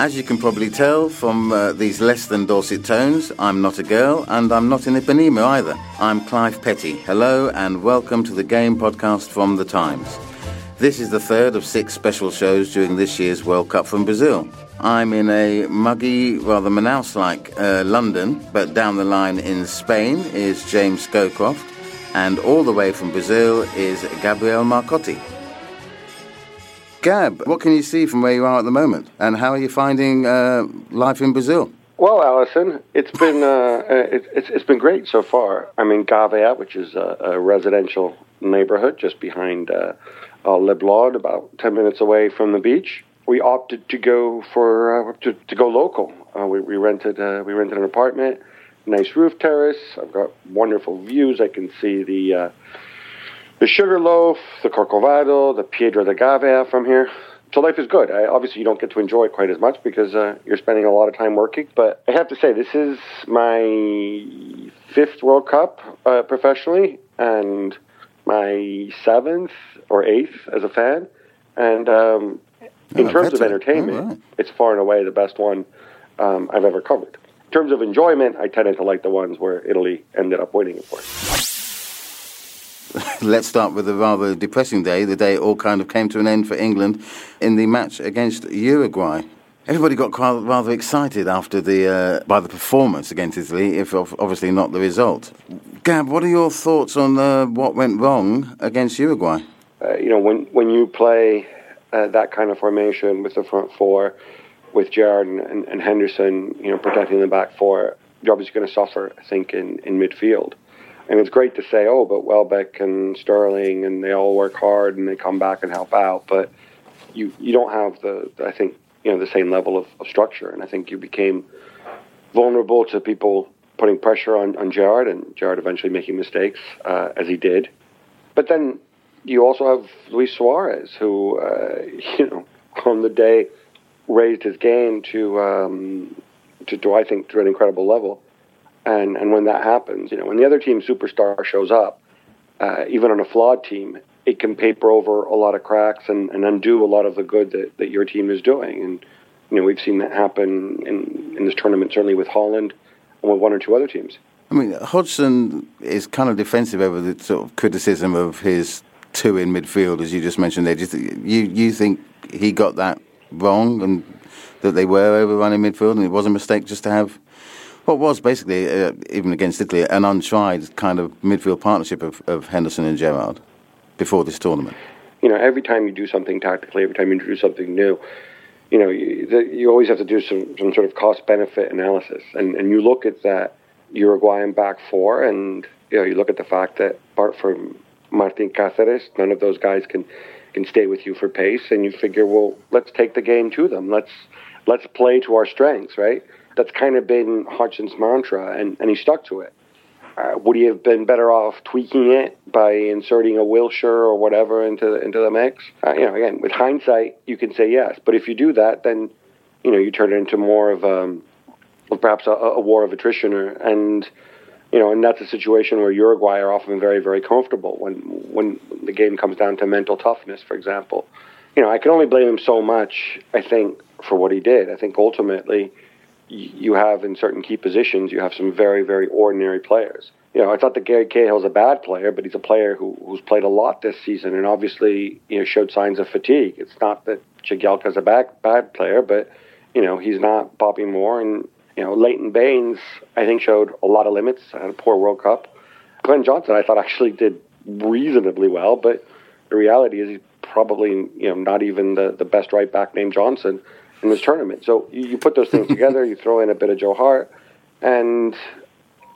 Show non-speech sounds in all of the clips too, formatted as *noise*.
As you can probably tell from uh, these less than Dorset tones, I'm not a girl and I'm not in Ipanema either. I'm Clive Petty. Hello and welcome to the Game Podcast from The Times. This is the third of six special shows during this year's World Cup from Brazil. I'm in a muggy, rather Manaus like uh, London, but down the line in Spain is James Scowcroft, and all the way from Brazil is Gabriel Marcotti. Gab, what can you see from where you are at the moment, and how are you finding uh, life in Brazil? Well, Alison, it's been uh, *laughs* uh it, it's, it's been great so far. I'm in Gavea, which is a, a residential neighborhood just behind uh, uh, Leblon, about ten minutes away from the beach. We opted to go for uh, to, to go local. Uh, we, we rented uh, we rented an apartment, nice roof terrace. I've got wonderful views. I can see the uh, sugar loaf, the Corcovado, the Piedra de Gavea from here. So life is good. I, obviously, you don't get to enjoy it quite as much because uh, you're spending a lot of time working. But I have to say, this is my fifth World Cup uh, professionally and my seventh or eighth as a fan. And um, in Oh, terms of entertainment, right. it's far and away the best one um, I've ever covered. In terms of enjoyment, I tended to like the ones where Italy ended up winning, of course. Let's start with a rather depressing day, the day it all kind of came to an end for England in the match against Uruguay. Everybody got quite rather excited after the uh, by the performance against Italy, if obviously not the result. Gab, what are your thoughts on uh, what went wrong against Uruguay? uh, you know, when when you play uh, that kind of formation with the front four, with Gerrard and, and, Henderson, you know, protecting the back four, you're obviously going to suffer. I think in, in midfield, and it's great to say, oh, but Welbeck and Sterling and they all work hard and they come back and help out, but you you don't have the I think you know the same level of, of structure, and I think you became vulnerable to people putting pressure on on Gerrard and Gerrard eventually making mistakes uh, as he did, but then you also have Luis Suarez, who uh, *laughs* you know on the day raised his game to um, to, to I think to an incredible level, and and when that happens, you know when the other team superstar shows up, uh, even on a flawed team, it can paper over a lot of cracks and, and undo a lot of the good that, that your team is doing, and you know we've seen that happen in in this tournament certainly with Holland and with one or two other teams. I mean, Hodgson is kind of defensive over the sort of criticism of his two in midfield, as you just mentioned there. Th- you, you think he got that wrong and that they were overrunning midfield and it was a mistake just to have what was basically, uh, even against Italy, an untried kind of midfield partnership of, of Henderson and Gerrard before this tournament? you know, every time you do something tactically, every time you introduce something new, you know, you, the, you always have to do some, some sort of cost benefit analysis. And, and you look at that Uruguayan back four, and, you know, you look at the fact that apart from Martin Cáceres, none of those guys can, can stay with you for pace. And you figure, well, let's take the game to them. Let's, let's play to our strengths, right? That's kind of been Hodgson's mantra, and, and he stuck to it. Uh, would he have been better off tweaking it by inserting a Wilshere or whatever into into the mix? Uh, you know, again, with hindsight, you can say yes, but if you do that, then you know you turn it into more of um, perhaps a, a war of attrition, or, and you know, and that's a situation where Uruguay are often very very comfortable when when the game comes down to mental toughness, for example. You know, I can only blame him so much. I think for what he did. I think ultimately you have in certain key positions, you have some very, very ordinary players. You know, it's not that Gary Cahill's a bad player, but he's a player who, who's played a lot this season and obviously, you know, showed signs of fatigue. It's not that Jagielka's a bad, bad player, but, you know, he's not Bobby Moore. And, you know, Leighton Baines, I think, showed a lot of limits. Had a poor World Cup. Glenn Johnson, I thought, actually did reasonably well. But the reality is he's probably, you know, not even the, the best right back named Johnson in this tournament. So you, you put those things *laughs* together, you throw in a bit of Joe Hart, and,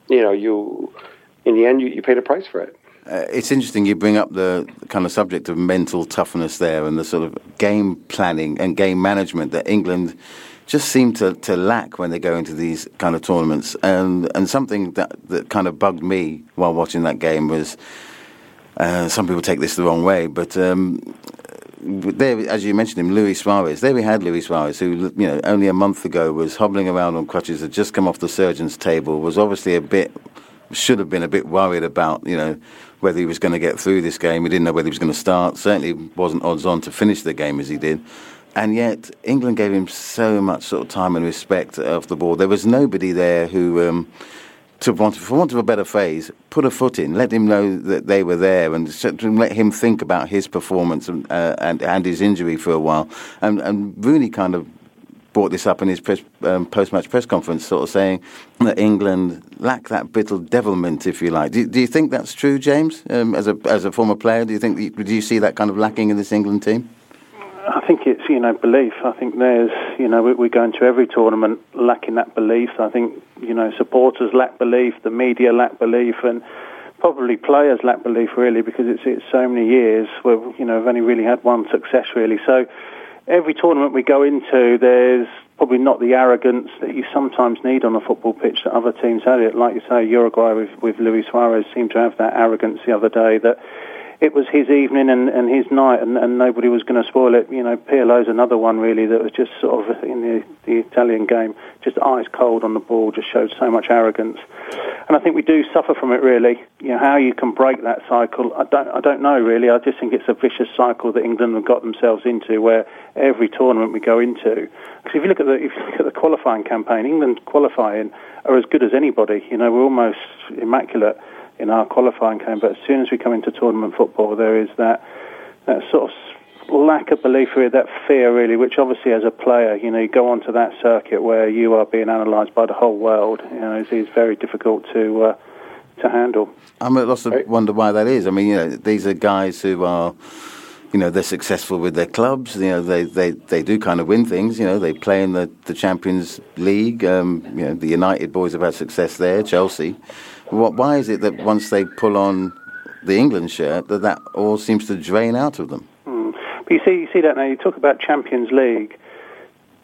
you know, you, in the end, you, you pay the price for it. Uh, it's interesting you bring up the kind of subject of mental toughness there and the sort of game planning and game management that England just seem to, to lack when they go into these kind of tournaments. And and something that, that kind of bugged me while watching that game was uh, some people take this the wrong way, but um, there, as you mentioned him, Luis Suarez. There we had Luis Suarez, who you know only a month ago was hobbling around on crutches, had just come off the surgeon's table, was obviously a bit should have been a bit worried about you know whether he was going to get through this game. He didn't know whether he was going to start. Certainly wasn't odds on to finish the game as he did. And yet England gave him so much sort of time and respect off the ball. There was nobody there who. Um, to want, for want of a better phrase, put a foot in, let him know that they were there, and let him think about his performance and, uh, and, and his injury for a while. And, and Rooney kind of brought this up in his press, um, post-match press conference, sort of saying that England lack that of devilment, if you like. Do, do you think that's true, James? Um, as a as a former player, do you think do you see that kind of lacking in this England team? I think it's you know belief. I think there's you know we, we go into every tournament lacking that belief. I think you know supporters lack belief, the media lack belief, and probably players lack belief really because it's it's so many years where you know we've only really had one success really. So every tournament we go into, there's probably not the arrogance that you sometimes need on a football pitch that other teams have it. Like you say, Uruguay with, with Luis Suarez seemed to have that arrogance the other day that it was his evening and, and his night, and, and nobody was going to spoil it. You know, Pirlo's another one really that was just sort of in the, the Italian game, just eyes cold on the ball, just showed so much arrogance. And I think we do suffer from it really. You know, how you can break that cycle, I don't, I don't know really. I just think it's a vicious cycle that England have got themselves into, where every tournament we go into, because if you look at the if you look at the qualifying campaign, England qualifying are as good as anybody. You know, we're almost immaculate in our qualifying game. But as soon as we come into tournament football, there is that that sort of lack of belief, really, that fear, really, which obviously as a player, you know, you go onto that circuit where you are being analysed by the whole world. You know, it's, it's very difficult to uh, to handle. I'm at loss to wonder why that is. I mean, you know, these are guys who are. You know they're successful with their clubs. You know they, they, they do kind of win things. You know they play in the, the Champions League. Um, you know the United boys have had success there. Chelsea, what, why is it that once they pull on the England shirt, that that all seems to drain out of them? Mm. But you see, you see that now. You talk about Champions League.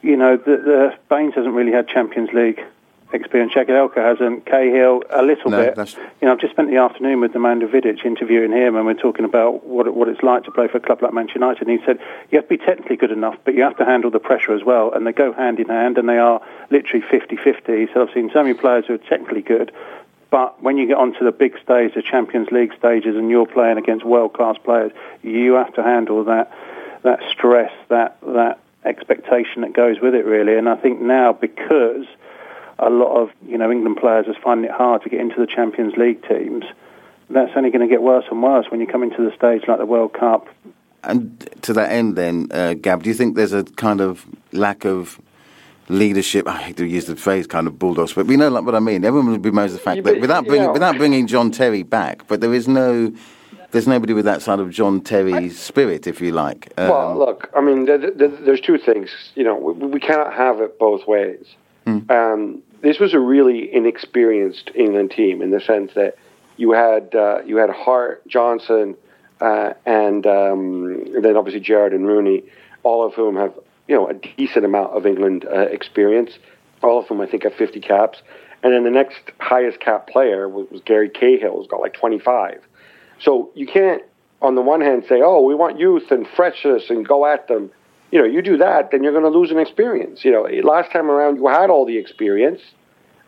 You know, the, the Baines hasn't really had Champions League experience. Jagielka hasn't. Cahill a little no, bit. That's... You know, I've just spent the afternoon with Nemanja Vidic interviewing him, and we're talking about what what it's like to play for a club like Manchester United. And he said you have to be technically good enough, but you have to handle the pressure as well. And they go hand in hand, and they are literally 50-50. So I've seen so many players who are technically good, but when you get onto the big stage, the Champions League stages, and you're playing against world-class players, you have to handle that that stress, that that expectation that goes with it, really. And I think now because a lot of you know England players are finding it hard to get into the Champions League teams, that's only going to get worse and worse when you come into the stage like the World Cup. And to that end, then, uh, Gab, do you think there's a kind of lack of leadership. I hate to use the phrase kind of bulldogs, but we know like what I mean. Everyone would bemoans the fact that without bringing yeah. without bringing John Terry back, but there is no. There's nobody with that sort of John Terry spirit, if you like. Um, well, look, I mean, there's two things. You know, we, we cannot have it both ways. Hmm. Um, this was a really inexperienced England team in the sense that you had uh, you had Hart, Johnson, uh, and um, then obviously Gerrard and Rooney, all of whom have you know, a decent amount of England uh, experience. All of them, I think, have 50 caps. And then the next highest cap player was, was Gary Cahill, who's got like 25. So you can't, on the one hand, say, oh, we want youth and freshness and go at them. You know, you do that, then you're going to lose an experience. You know, last time around, you had all the experience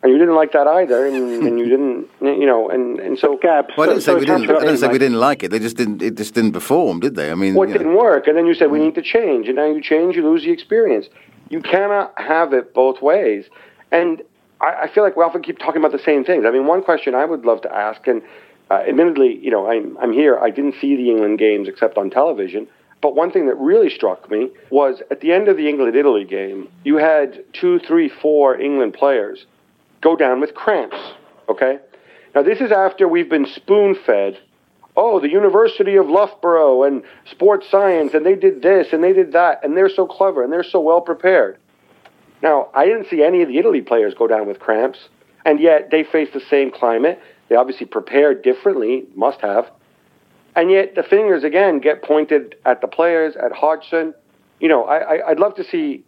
and you didn't like that either, and, and you didn't, you know, and, and so. Gaps. Well, I didn't say we didn't. I didn't say we didn't like it. They just didn't. It just didn't perform, did they? I mean, well, it didn't know. work, and then you said we need to change, and now you change, you lose the experience. You cannot have it both ways, and I, I feel like we often keep talking about the same things. I mean, one question I would love to ask, and uh, admittedly, you know, I'm I'm here. I didn't see the England games except on television. But one thing that really struck me was at the end of the England Italy game, you had two, three, four England players go down with cramps. Okay? Now, this is after we've been spoon fed. Oh, the University of Loughborough and sports science, and they did this and they did that, and they're so clever and they're so well prepared. Now, I didn't see any of the Italy players go down with cramps, and yet they face the same climate. They obviously prepared differently, must have. And yet the fingers again get pointed at the players, at Hodgson. You know, I, I, I'd love to see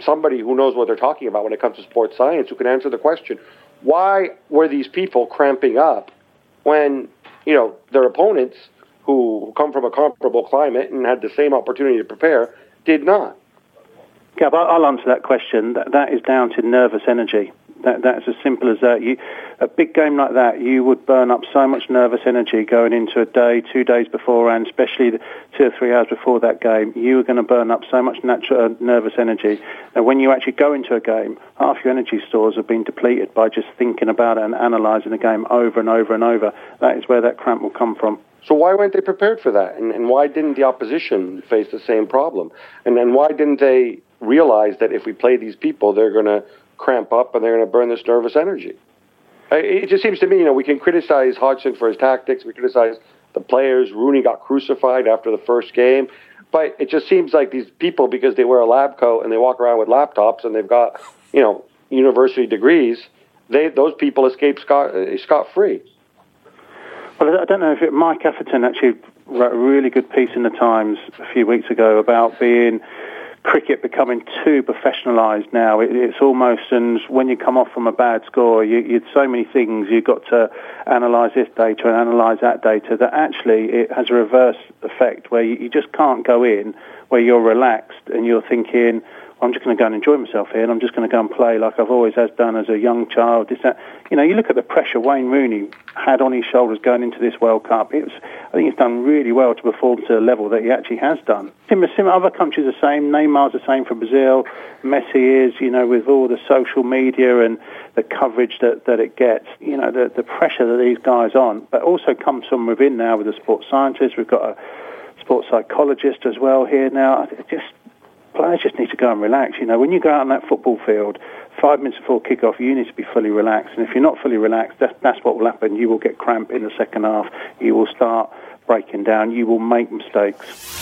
somebody who knows what they're talking about when it comes to sports science who can answer the question why were these people cramping up when you know their opponents who come from a comparable climate and had the same opportunity to prepare did not Gab, I'll answer that question. That, that is down to nervous energy. That, that's as simple as that. You, a big game like that, you would burn up so much nervous energy going into a day, two days before, and especially two or three hours before that game. You are going to burn up so much natural uh, nervous energy. And when you actually go into a game, half your energy stores have been depleted by just thinking about it and analysing the game over and over and over. That is where that cramp will come from. So why weren't they prepared for that? And, and why didn't the opposition face the same problem? And then why didn't they realize that if we play these people, they're going to cramp up and they're going to burn this nervous energy. It just seems to me, you know, we can criticize Hodgson for his tactics. We criticize the players. Rooney got crucified after the first game. But it just seems like these people, because they wear a lab coat and they walk around with laptops and they've got, you know, university degrees, they those people escape scot uh, scot free. Well, I don't know if it, Mike Atherton actually wrote a really good piece in the Times a few weeks ago about being cricket becoming too professionalised now. It, it's almost, and when you come off from a bad score, you, you so many things you've got to analyse this data and analyse that data that actually it has a reverse effect where you, you just can't go in where you're relaxed and you're thinking, I'm just going to go and enjoy myself here, and I'm just going to go and play like I've always has done as a young child. This, that. You know, you look at the pressure Wayne Rooney had on his shoulders going into this World Cup. It's, I think he's done really well to perform to the level that he actually has done. Other countries are the same. Neymar's the same for Brazil. Messi is, you know, with all the social media and the coverage that, that it gets. You know, the, the pressure that these guys on, but also comes from within now with the sports scientists. We've got a sports psychologist as well here now. It just players just need to go and relax. You know, when you go out on that football field, five minutes before kick-off, you need to be fully relaxed. And if you're not fully relaxed, that's, that's what will happen. You will get cramp in the second half. You will start breaking down. You will make mistakes.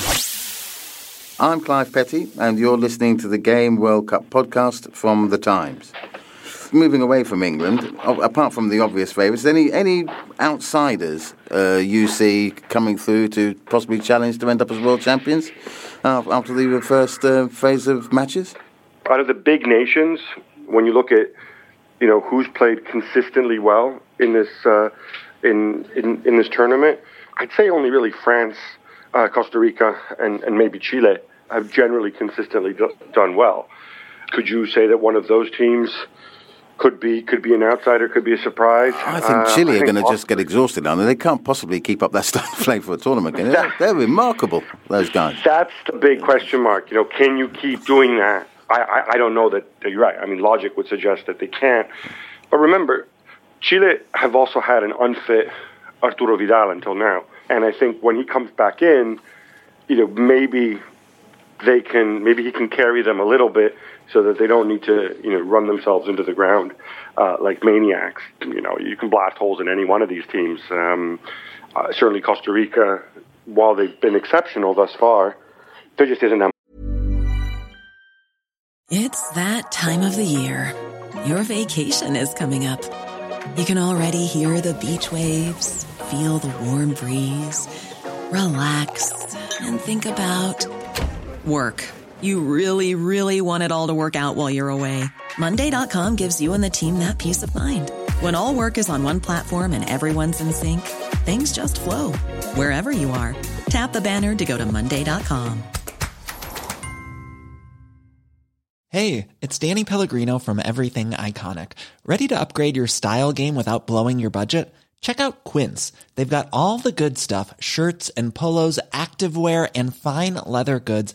I'm Clive Petty, and you're listening to the Game World Cup podcast from The Times. Moving away from England, apart from the obvious favourites, any any outsiders uh, you see coming through to possibly challenge to end up as world champions? after the first uh, phase of matches? Out of the big nations, when you look at you know who's played consistently well in this uh, in, in in this tournament, I'd say only really France, uh, Costa Rica, and, and maybe Chile have generally consistently do- done well. Could you say that one of those teams could be could be an outsider, could be a surprise. I think uh, Chile are going to just get exhausted now. They can't possibly keep up that *laughs* of play for a tournament. Can they? They're, they're remarkable, those guys. That's the big question mark. You know, can you keep doing that? I, I, I don't know that you're right. I mean, logic would suggest that they can't. But remember, Chile have also had an unfit Arturo Vidal until now, and I think when he comes back in, you know, maybe they can maybe he can carry them a little bit so that they don't need to, you know, run themselves into the ground uh, like maniacs. You know, you can blast holes in any one of these teams. Um, uh, certainly, Costa Rica, while they've been exceptional thus far, there just isn't that. It's that time of the year. Your vacation is coming up. You can already hear the beach waves, feel the warm breeze, relax, and think about work. You really, really want it all to work out while you're away. Monday.com gives you and the team that peace of mind. When all work is on one platform and everyone's in sync, things just flow wherever you are. Tap the banner to go to Monday.com. Hey, it's Danny Pellegrino from Everything Iconic. Ready to upgrade your style game without blowing your budget? Check out Quince. They've got all the good stuff shirts and polos, activewear, and fine leather goods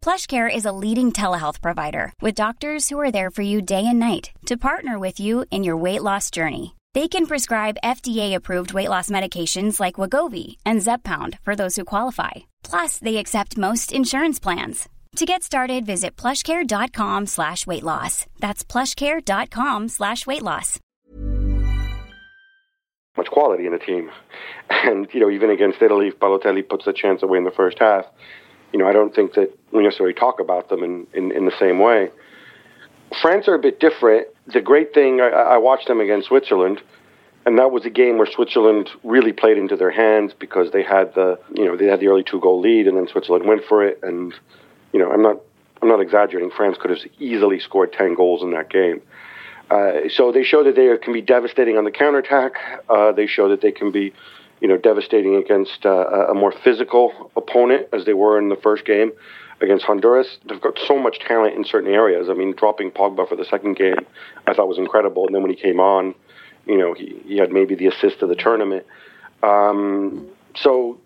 PlushCare is a leading telehealth provider with doctors who are there for you day and night to partner with you in your weight loss journey. They can prescribe FDA-approved weight loss medications like Wegovy and Zepbound for those who qualify. Plus, they accept most insurance plans. To get started, visit plushcare.com slash weight loss. That's plushcare.com slash weight loss. Much quality in the team. *laughs* And, you know, even against Italy, Balotelli puts a chance away in the first half, you know, I don't think that we necessarily talk about them in, in, in the same way. France are a bit different. The great thing, I, I watched them against Switzerland, and that was a game where Switzerland really played into their hands because they had the, you know, they had the early two goal lead, and then Switzerland went for it. And, you know, I'm not, I'm not exaggerating. France could have easily scored ten goals in that game. Uh, so they show that they can be devastating on the counterattack. Uh, they show that they can be, you know, devastating against uh, a more physical opponent as they were in the first game against Honduras. They've got so much talent in certain areas. I mean, dropping Pogba for the second game, I thought was incredible. And then when he came on, you know, he, he had maybe the assist of the tournament. Um, so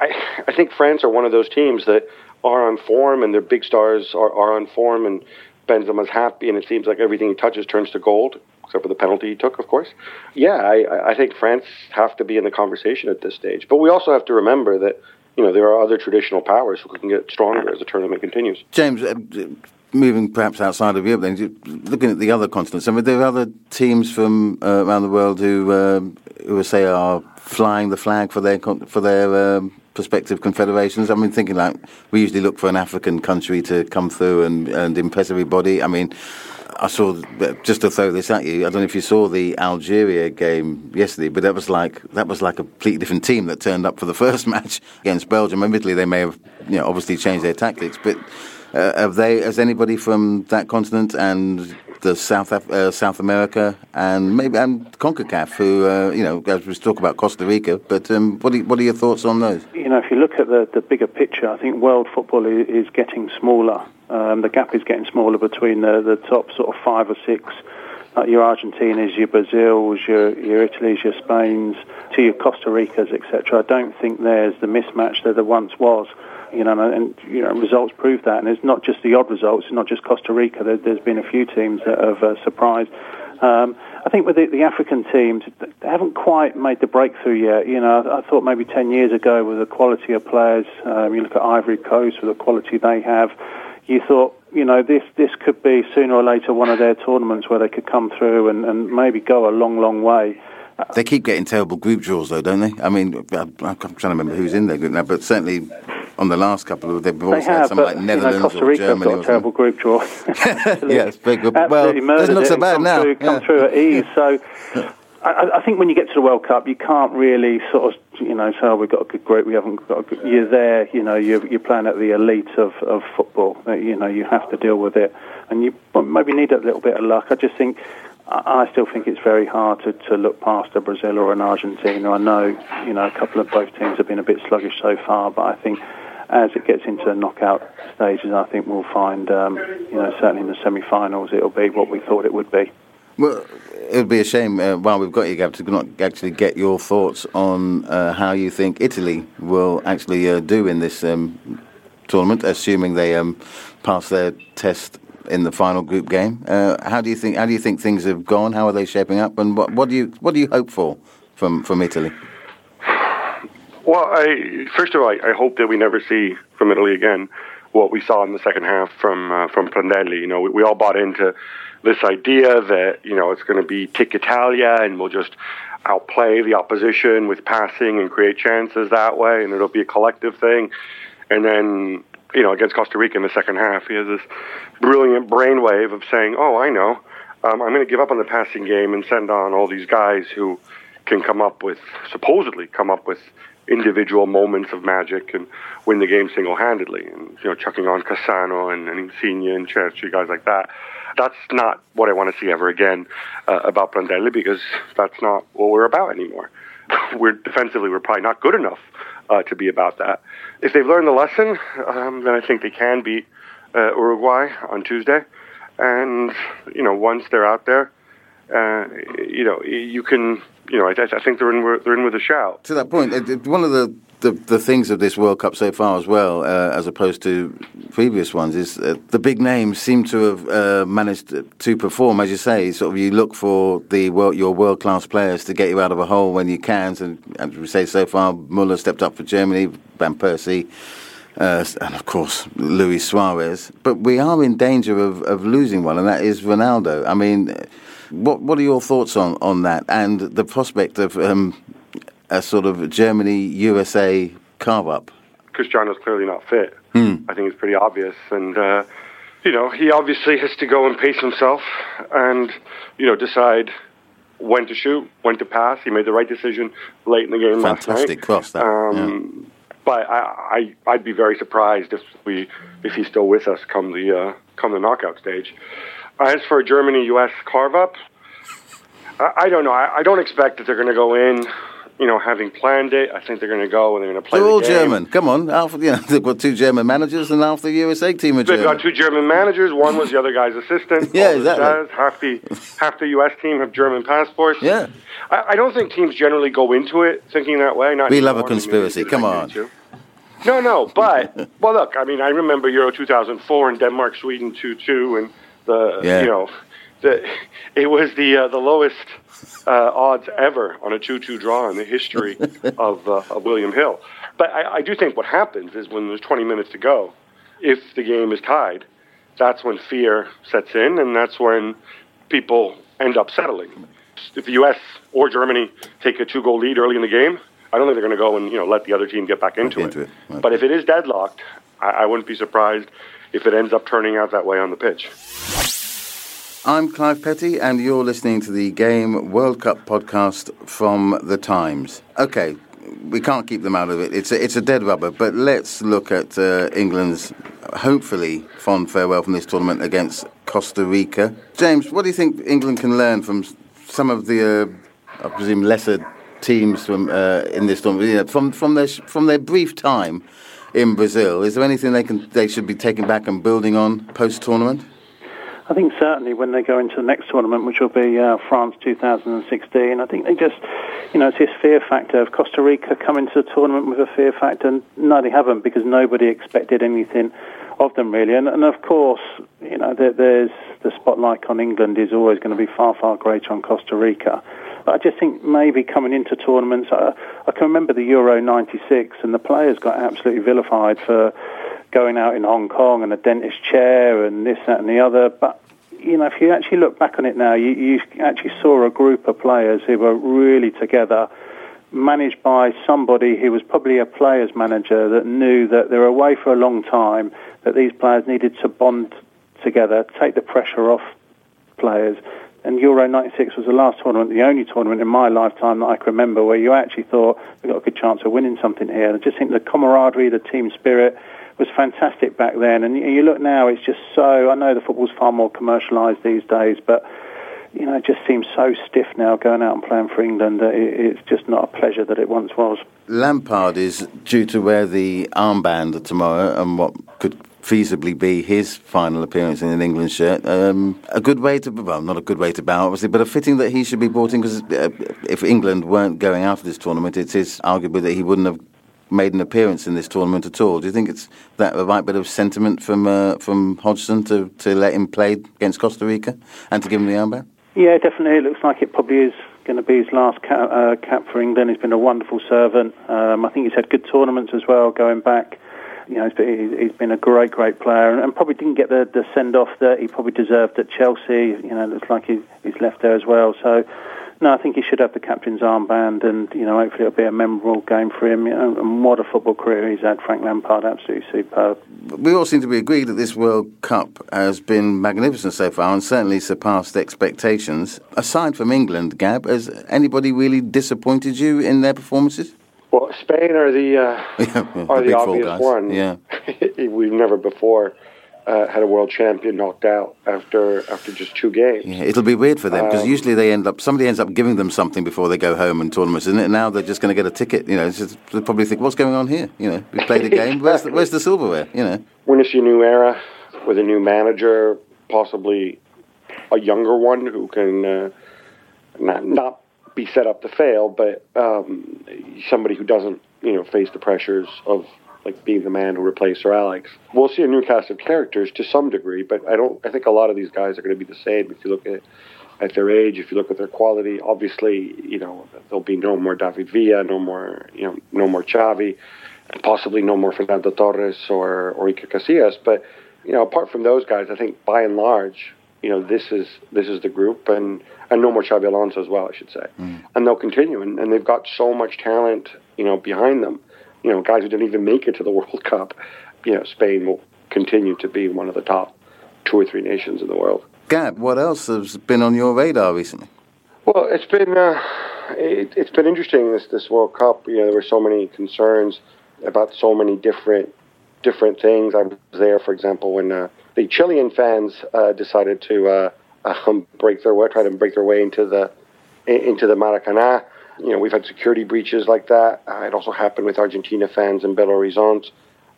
I, I think France are one of those teams that are on form and their big stars are, are on form and Benzema's happy and it seems like everything he touches turns to gold, except for the penalty he took, of course. Yeah, I, I think France have to be in the conversation at this stage. But we also have to remember that you know, there are other traditional powers who can get stronger as the tournament continues. James, uh, moving perhaps outside of Europe, then looking at the other continents, I mean, there are other teams from uh, around the world who, um, who say are flying the flag for their for their um, prospective confederations. I mean, thinking like we usually look for an African country to come through and, and impress everybody. I mean. I saw just to throw this at you. I don't know if you saw the Algeria game yesterday, but that was like that was like a completely different team that turned up for the *laughs* first match against Belgium. Admittedly, they may have you know obviously changed their tactics, but uh, have they? Has anybody from that continent and the South uh, South America and maybe and Concacaf, who uh, you know, as we talk about Costa Rica, but um, what are, what are your thoughts on those? You know, if you look at the the bigger picture, I think world football is, getting smaller. Um, the gap is getting smaller between the, the top sort of five or six, your Argentinas, your Brazils, your, your Italy's, your Spain's, to your Costa Ricas, etc. I don't think there's the mismatch that there once was. You know, and you know, results prove that. And it's not just the odd results. It's not just Costa Rica. There, has been a few teams that have uh, surprised. Um, I think with the, the, African teams, they haven't quite made the breakthrough yet. You know, I, I thought maybe 10 years ago with the quality of players, um, you look at Ivory Coast with the quality they have, you thought, you know, this this could be sooner or later one of their tournaments where they could come through and, and maybe go a long, long way. They keep getting terrible group draws, though, don't they? I mean, I'm trying to remember who's in their group now, but certainly on the last couple of they've also they have, had some like Netherlands you know, Costa Rica or Germany. Got a terrible group draw. *laughs* yes, big. Well, doesn't look so bad now. Through, come through at ease. So I, I, think when you get to the World Cup, you can't really sort of, you know, say, oh, we've got a good group, we haven't got a good... You're there, you know, you're, you're playing at the elite of, of football. Uh, you know, you have to deal with it. And you maybe need a little bit of luck. I just think, I still think it's very hard to, to look past a Brazil or an Argentina. I know, you know, a couple of both teams have been a bit sluggish so far, but I think as it gets into the knockout stages, I think we'll find, um, you know, certainly in the semi-finals, it'll be what we thought it would be. Well, it would be a shame uh, while we've got you, Gab, to not actually get your thoughts on uh, how you think Italy will actually uh, do in this um, tournament, assuming they um, pass their test in the final group game. Uh, how do you think? How do you think things have gone? How are they shaping up? And what, what do you what do you hope for from from Italy? Well, I, first of all, I, I hope that we never see from Italy again what we saw in the second half from uh, from Prandelli. You know, we, we all bought into this idea that you know it's going to be tic Italia and we'll just outplay the opposition with passing and create chances that way, and it'll be a collective thing. And then you know against Costa Rica in the second half, he has this brilliant brainwave of saying, "Oh, I know, um, I'm going to give up on the passing game and send on all these guys who can come up with supposedly come up with." Individual moments of magic and win the game single-handedly and you know chucking on Cassano and, and Insigne and Cerci guys like that that's not what I want to see ever again uh, about Prandelli because that's not what we're about anymore. *laughs* we're defensively we're probably not good enough uh, to be about that. If they've learned the lesson, um, then I think they can beat uh, Uruguay on Tuesday. And you know, once they're out there, uh, you know, you can, you know, I, I think they're in, they're in with a shout. To that point, one of the the, the things of this World Cup so far as well, uh, as opposed to previous ones, is uh, the big names seem to have uh, managed to perform. As you say, sort of you look for the world, your world class players to get you out of a hole when you can. And as we say so far, Muller stepped up for Germany, Van Persie. Uh, and of course, Luis Suarez. But we are in danger of, of losing one, and that is Ronaldo. I mean, what what are your thoughts on, on that and the prospect of um, a sort of Germany USA carve up? Cristiano's clearly not fit. Hmm. I think it's pretty obvious, and uh, you know he obviously has to go and pace himself, and you know decide when to shoot, when to pass. He made the right decision late in the game Fantastic last night. cross that. Um, yeah. But I, I, I'd be very surprised if we, if he's still with us come the, uh, come the knockout stage. Uh, as for Germany-U.S. carve-up, I, I don't know. I, I don't expect that they're going to go in you know, having planned it, I think they're going to go and they're going to play. They're the all game. German. Come on, half, you know, *laughs* they've got two German managers, and half the USA team are They've German. got two German managers. One was the other guy's assistant. *laughs* Yeah, exactly. does, half the half the U.S. team have German passports. Yeah. I, I don't think teams generally go into it thinking that way. Not We love a anymore. I mean, conspiracy. Come on. No, no, but *laughs* well, look. I mean, I remember Euro 2004 and Denmark, Sweden 2-2, and the Yeah. you know, the it was the uh, the lowest uh, odds ever on a 2-2 draw in the history *laughs* of, uh, of William Hill. But I, I do think what happens is when there's 20 minutes to go, if the game is tied, that's when fear sets in, and that's when people end up settling. If the U.S. or Germany take a two-goal lead early in the game, I don't think they're going to go and you know let the other team get back into, into it, right. But if it is deadlocked, I, I wouldn't be surprised if it ends up turning out that way on the pitch. I'm Clive Petty, and you're listening to the Game World Cup podcast from The Times. Okay, we can't keep them out of it. It's a, it's a dead rubber, but let's look at uh, England's hopefully fond farewell from this tournament against Costa Rica. James, what do you think England can learn from some of the, uh, I presume, lesser teams from uh, in this tournament? From from their from their brief time in Brazil, is there anything they can they should be taking back and building on post tournament? I think certainly when they go into the next tournament, which will be uh, France 2016, I think they just, you know, it's this fear factor of Costa Rica coming to the tournament with a fear factor. And no, they haven't because nobody expected anything of them really. And, and of course, you know, there, there's the spotlight on England is always going to be far, far greater on Costa Rica. But I just think maybe coming into tournaments, uh, I can remember the Euro 96 and the players got absolutely vilified for going out in Hong Kong and a dentist chair and this, that, and the other. But you know, if you actually look back on it now, you, you actually saw a group of players who were really together, managed by somebody who was probably a players manager that knew that they were away for a long time, that these players needed to bond together, take the pressure off players. And Euro 96 was the last tournament, the only tournament in my lifetime that I can remember where you actually thought we've got a good chance of winning something here. And I just think the camaraderie, the team spirit, was fantastic back then. And you look now, it's just so. I know the football's far more commercialised these days, but you know, it just seems so stiff now going out and playing for England that it's just not a pleasure that it once was. Lampard is due to wear the armband tomorrow, and what could feasibly be his final appearance in an England shirt. Um, a good way to, well, not a good way to bow, obviously, but a fitting that he should be brought in because uh, if England weren't going after this tournament, it is arguable that he wouldn't have made an appearance in this tournament at all. Do you think it's that the right bit of sentiment from uh, from Hodgson to, to let him play against Costa Rica and to give him the armband? Yeah, definitely. It looks like it probably is going to be his last cap, uh, cap for England. He's been a wonderful servant. Um, I think he's had good tournaments as well going back. You know, he's been, a great, great player and, and probably didn't get the, the send off that he probably deserved at Chelsea. You know, it looks like he, he's left there as well. So, no, I think he should have the captain's armband, and you know, hopefully it'll be a memorable game for him. You know, and what a football career he's had, Frank Lampard, absolutely superb. We all seem to be agreed that this World Cup has been magnificent so far, and certainly surpassed expectations. Aside from England, Gab, has anybody really disappointed you in their performances? Well, Spain are the uh, *laughs* Yeah, are the the, obvious one. Yeah. *laughs* we've never before uh, had a world champion knocked out after after just two games. Yeah, it'll be weird for them because Um, usually they end up somebody ends up giving them something before they go home in tournaments, isn't it? And now they're just going to get a ticket. You know, just, they probably think, "What's going on here?" You know, we played a game. Where's the, where's the silverware? You know. We're see a new era with a new manager, possibly a younger one who can uh, not not be set up to fail, but um, somebody who doesn't you know face the pressures of like being the man who replaced Sir Alex. We'll see a new cast of characters to some degree, but I don't. I think a lot of these guys are going to be the same if you look at at their age, if you look at their quality. Obviously, you know there'll be no more David Villa, no more you know no more Xavi, and possibly no more Fernando Torres or or Iker Casillas. But you know apart from those guys, I think by and large, you know this is this is the group and. And no more Xabi Alonso as well, I should say. Mm. And they'll continue, and, and they've got so much talent, you know, behind them you know, guys who didn't even make it to the *laughs* World Cup, you know, Spain will continue to be one of the top two or three nations in the world. Gab, what else has been on your radar recently? Well, it's been uh, it, it's been interesting this this World Cup. You know, there were so many concerns about so many different different things. I was there, for example, when uh, the Chilean fans uh, decided to uh, um, *laughs* break their way, try to break their way into the into the Maracanã. You know, we've had security breaches like that. Uh, it also happened with Argentina fans in Belo Horizonte.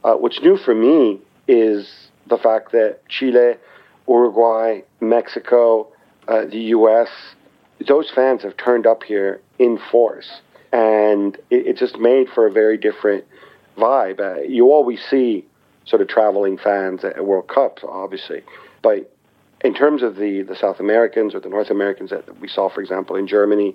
Uh, what's new for me is the fact that Chile, Uruguay, Mexico, uh, the U.S., those fans have turned up here in force. And it, it just made for a very different vibe. Uh, you always see sort of traveling fans at World Cups, obviously. But in terms of the, the South Americans or the North Americans that we saw, for example, in Germany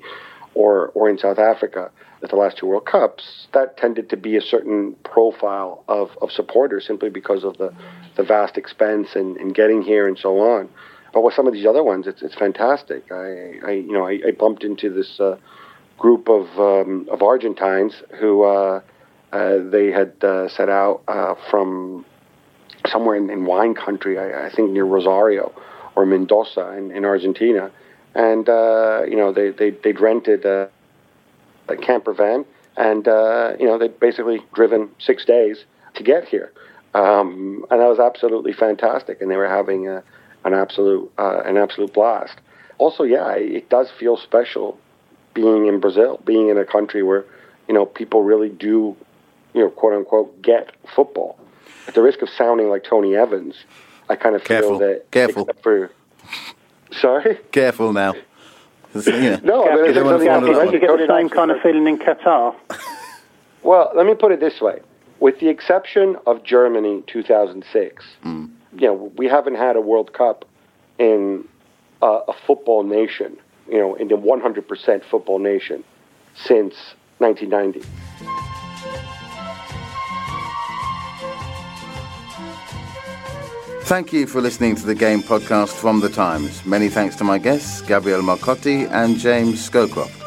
or, or in South Africa at the last two World Cups, that tended to be a certain profile of, of supporters simply because of the, the vast expense and, and getting here and so on. But with some of these other ones, it's, it's fantastic. I, I you know I, I bumped into this uh, group of um, of Argentines who uh, uh, they had uh, set out uh, from somewhere in, in wine country, I, I think near Rosario or Mendoza in, in Argentina, and uh, you know they they they'd rented a, a camper van, and uh, you know they'd basically driven six days to get here, um, and that was absolutely fantastic, and they were having a, an absolute uh, an absolute blast. Also, yeah, it does feel special being in Brazil, being in a country where you know people really do, you know, quote unquote, get football. At the risk of sounding like Tony Evans, I kind of Careful. feel that. Careful. except For, sorry. Careful now. You No, I mean, you it's don't want to something fall I into think that Don't one. you get the same kind of feeling in Qatar? *laughs* Well, let me put it this way: with the exception of Germany 2006, you know, we haven't had a World Cup in uh, a football nation, you know, in the 100% football nation since 1990. Thank you for listening to the Game Podcast from The Times. Many thanks to my guests, Gabriel Marcotti and James Scowcroft.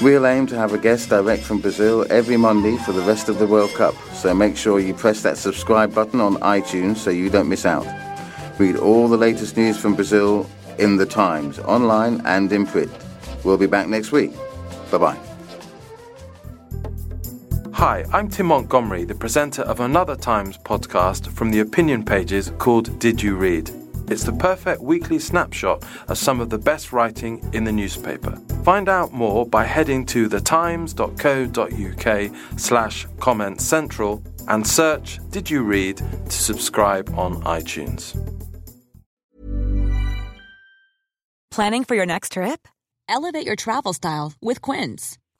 We'll aim to have a guest direct from Brazil every Monday for the rest of the World Cup, so make sure you press that subscribe button on iTunes so you don't miss out. Read all the latest news from Brazil in The Times, online and in print. We'll be back next week. Bye bye. Hi, I'm Tim Montgomery, the presenter of another Times podcast from the opinion pages called Did You Read? It's the perfect weekly snapshot of some of the best writing in the newspaper. Find out more by heading to thetimes.co.uk slash comment central and search Did You Read to subscribe on iTunes. Planning for your next trip? Elevate your travel style with Quince.